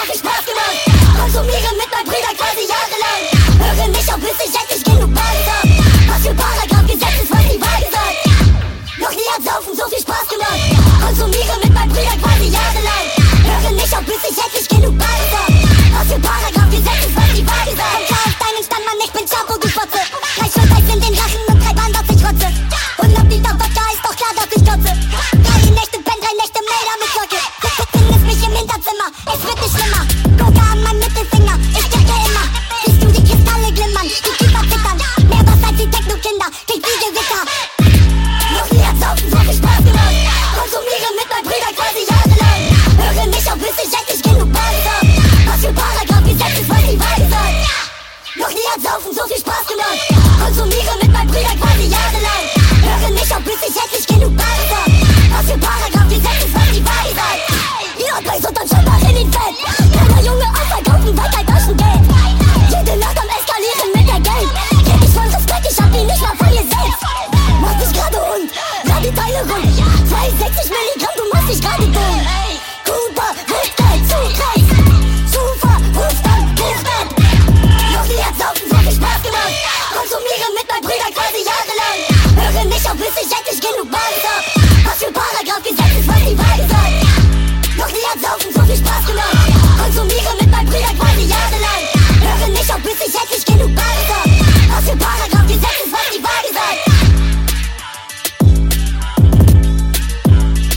viel Spaß gemacht. Konsumiere mit meinen Brüdern quasi jahrelang. hat Saufen so viel Spaß gemacht. Konsumiere mit meinem Brüdern quasi jahrelang. Höre nicht auf, bis ich endlich genug Bares hab. Was für Paragraph Gesetz ist, was die Wahrheit sagt. Ihr habt bei Sutton schon mal in den Fett. Kleiner Junge, Opfer kaufen, weg dein Taschengeld. Jede Nacht am Eskalieren mit der Geld. Red nicht von Respekt, ich hab ihn nicht mal von ihr selbst. Mach dich gerade rund, lad die Teile rund. 62 Milligramm, du machst dich gerade dumm.